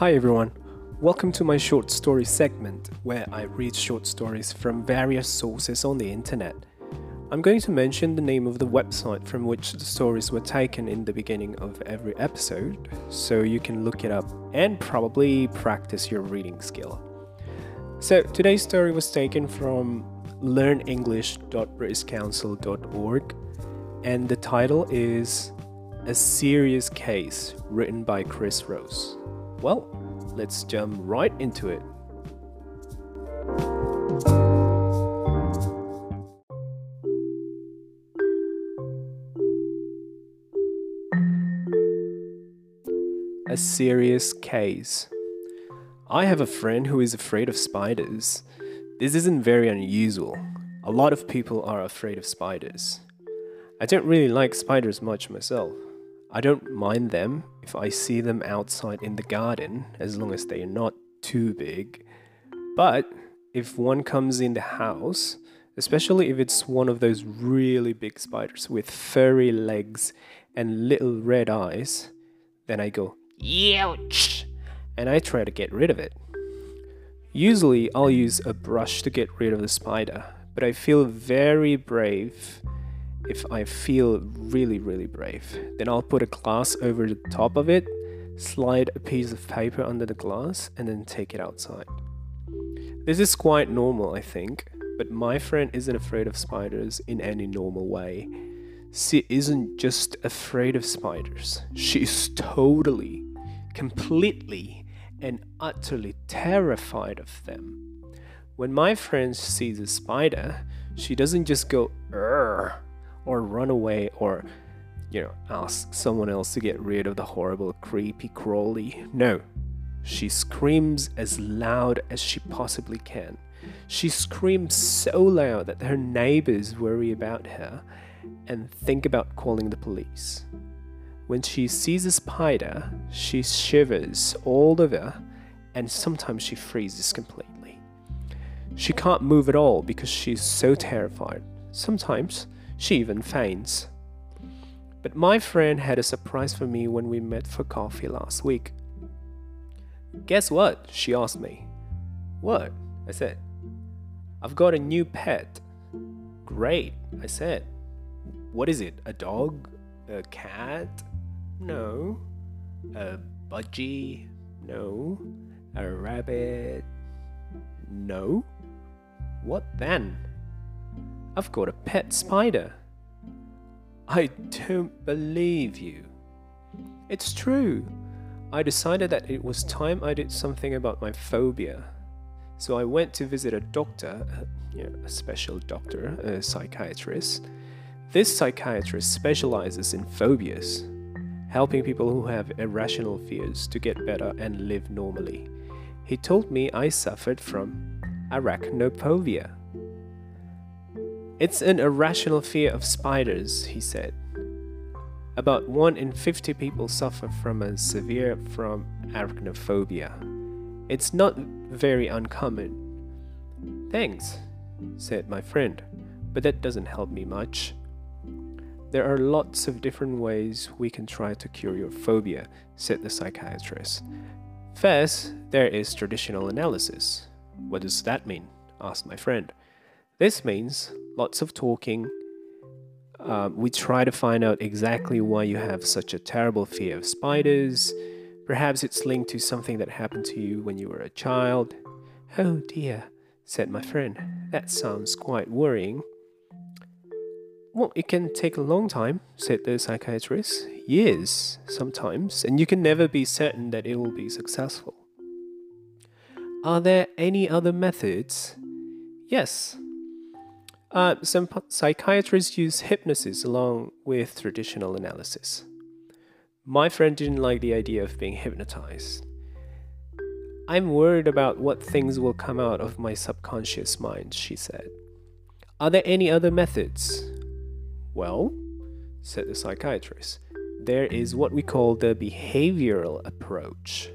Hi everyone, welcome to my short story segment where I read short stories from various sources on the internet. I'm going to mention the name of the website from which the stories were taken in the beginning of every episode, so you can look it up and probably practice your reading skill. So, today's story was taken from learnenglish.britishcouncil.org, and the title is A Serious Case, written by Chris Rose. Well, let's jump right into it. A serious case. I have a friend who is afraid of spiders. This isn't very unusual. A lot of people are afraid of spiders. I don't really like spiders much myself. I don't mind them if I see them outside in the garden, as long as they are not too big. But if one comes in the house, especially if it's one of those really big spiders with furry legs and little red eyes, then I go, Ouch! And I try to get rid of it. Usually, I'll use a brush to get rid of the spider, but I feel very brave if I feel really, really brave. Then I'll put a glass over the top of it, slide a piece of paper under the glass, and then take it outside. This is quite normal, I think, but my friend isn't afraid of spiders in any normal way. She isn't just afraid of spiders, she's totally, completely, and utterly terrified of them. When my friend sees a spider, she doesn't just go, Urgh or run away or you know ask someone else to get rid of the horrible creepy crawly. No. She screams as loud as she possibly can. She screams so loud that her neighbors worry about her and think about calling the police. When she sees a spider she shivers all over and sometimes she freezes completely. She can't move at all because she's so terrified. Sometimes she even faints. But my friend had a surprise for me when we met for coffee last week. Guess what? She asked me. What? I said. I've got a new pet. Great, I said. What is it? A dog? A cat? No. A budgie? No. A rabbit? No. What then? I've got a pet spider. I don't believe you. It's true. I decided that it was time I did something about my phobia. So I went to visit a doctor, uh, you know, a special doctor, a psychiatrist. This psychiatrist specializes in phobias, helping people who have irrational fears to get better and live normally. He told me I suffered from arachnophobia. It's an irrational fear of spiders, he said. About 1 in 50 people suffer from a severe from arachnophobia. It's not very uncommon. Thanks, said my friend, but that doesn't help me much. There are lots of different ways we can try to cure your phobia, said the psychiatrist. First, there is traditional analysis. What does that mean? asked my friend. This means lots of talking. Uh, we try to find out exactly why you have such a terrible fear of spiders. Perhaps it's linked to something that happened to you when you were a child. Oh dear, said my friend. That sounds quite worrying. Well, it can take a long time, said the psychiatrist. Years, sometimes, and you can never be certain that it will be successful. Are there any other methods? Yes, uh, some psychiatrists use hypnosis along with traditional analysis. My friend didn't like the idea of being hypnotized. I'm worried about what things will come out of my subconscious mind, she said. Are there any other methods? Well, said the psychiatrist, there is what we call the behavioral approach.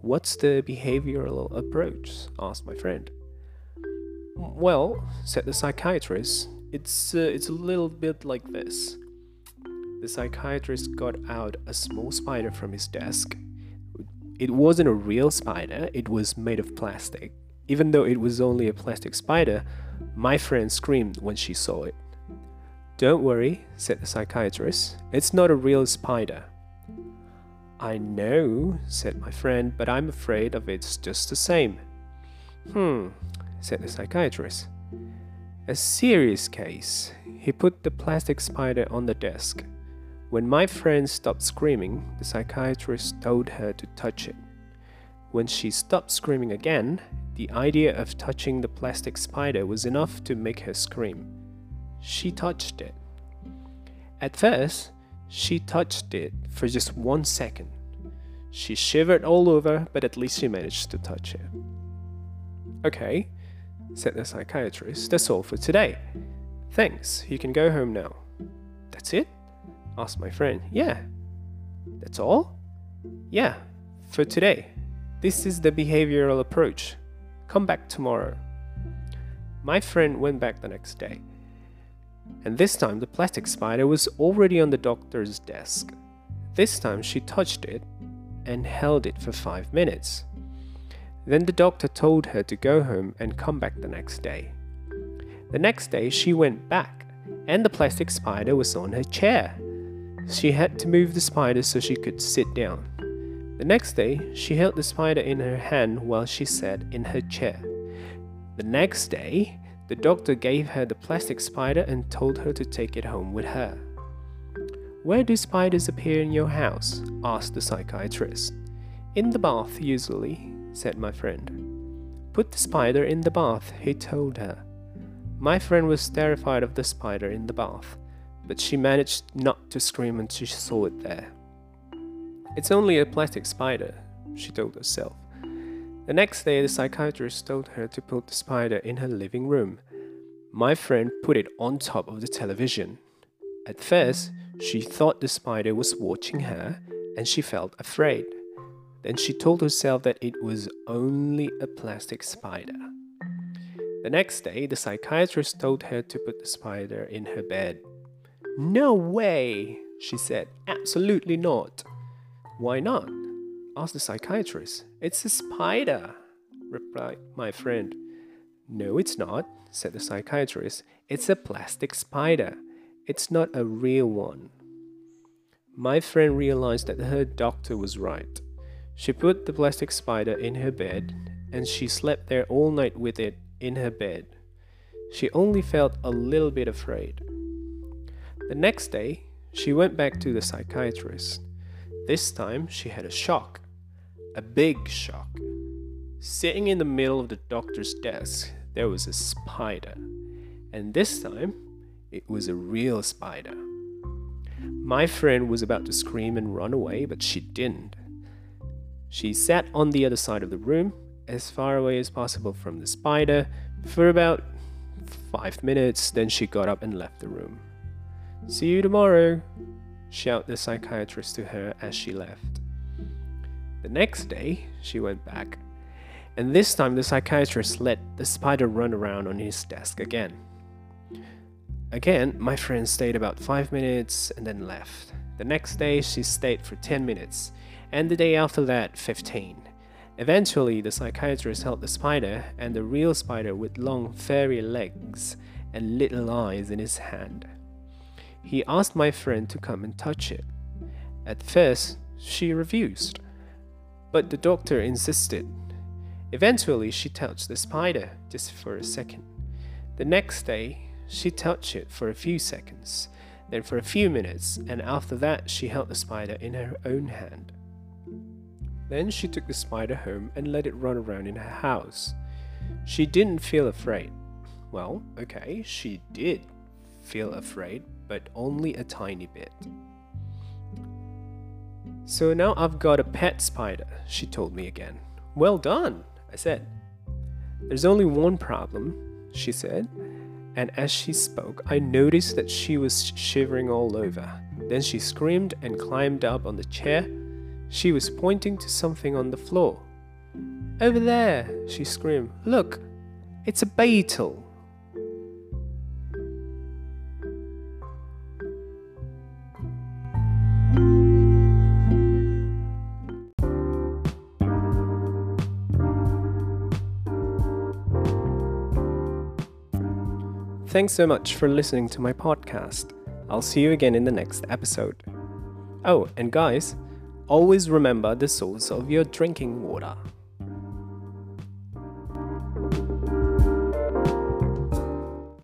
What's the behavioral approach? asked my friend. Well, said the psychiatrist, it's, uh, it's a little bit like this. The psychiatrist got out a small spider from his desk. It wasn't a real spider, it was made of plastic. Even though it was only a plastic spider, my friend screamed when she saw it. Don't worry, said the psychiatrist. It's not a real spider. I know, said my friend, but I'm afraid of it's just the same. Hmm, said the psychiatrist. A serious case. He put the plastic spider on the desk. When my friend stopped screaming, the psychiatrist told her to touch it. When she stopped screaming again, the idea of touching the plastic spider was enough to make her scream. She touched it. At first, she touched it for just one second. She shivered all over, but at least she managed to touch it. Okay, said the psychiatrist, that's all for today. Thanks, you can go home now. That's it? asked my friend. Yeah. That's all? Yeah, for today. This is the behavioral approach. Come back tomorrow. My friend went back the next day. And this time the plastic spider was already on the doctor's desk. This time she touched it and held it for five minutes. Then the doctor told her to go home and come back the next day. The next day she went back, and the plastic spider was on her chair. She had to move the spider so she could sit down. The next day, she held the spider in her hand while she sat in her chair. The next day, the doctor gave her the plastic spider and told her to take it home with her. Where do spiders appear in your house? asked the psychiatrist. In the bath, usually, said my friend. Put the spider in the bath, he told her. My friend was terrified of the spider in the bath, but she managed not to scream until she saw it there. It's only a plastic spider, she told herself. The next day, the psychiatrist told her to put the spider in her living room. My friend put it on top of the television. At first, she thought the spider was watching her and she felt afraid. Then she told herself that it was only a plastic spider. The next day, the psychiatrist told her to put the spider in her bed. No way, she said. Absolutely not. Why not? asked the psychiatrist. It's a spider, replied my friend. No, it's not, said the psychiatrist. It's a plastic spider. It's not a real one. My friend realized that her doctor was right. She put the plastic spider in her bed and she slept there all night with it in her bed. She only felt a little bit afraid. The next day, she went back to the psychiatrist. This time she had a shock, a big shock. Sitting in the middle of the doctor's desk, there was a spider, and this time it was a real spider. My friend was about to scream and run away, but she didn't. She sat on the other side of the room, as far away as possible from the spider, for about five minutes, then she got up and left the room. See you tomorrow, shouted the psychiatrist to her as she left. The next day, she went back, and this time the psychiatrist let the spider run around on his desk again. Again, my friend stayed about 5 minutes and then left. The next day, she stayed for 10 minutes, and the day after that, 15. Eventually, the psychiatrist held the spider and the real spider with long, furry legs and little eyes in his hand. He asked my friend to come and touch it. At first, she refused, but the doctor insisted. Eventually, she touched the spider just for a second. The next day, she touched it for a few seconds, then for a few minutes, and after that, she held the spider in her own hand. Then she took the spider home and let it run around in her house. She didn't feel afraid. Well, okay, she did feel afraid, but only a tiny bit. So now I've got a pet spider, she told me again. Well done, I said. There's only one problem, she said, and as she spoke, I noticed that she was shivering all over. Then she screamed and climbed up on the chair. She was pointing to something on the floor. Over there, she screamed. Look, it's a beetle. Thanks so much for listening to my podcast. I'll see you again in the next episode. Oh, and guys, always remember the source of your drinking water.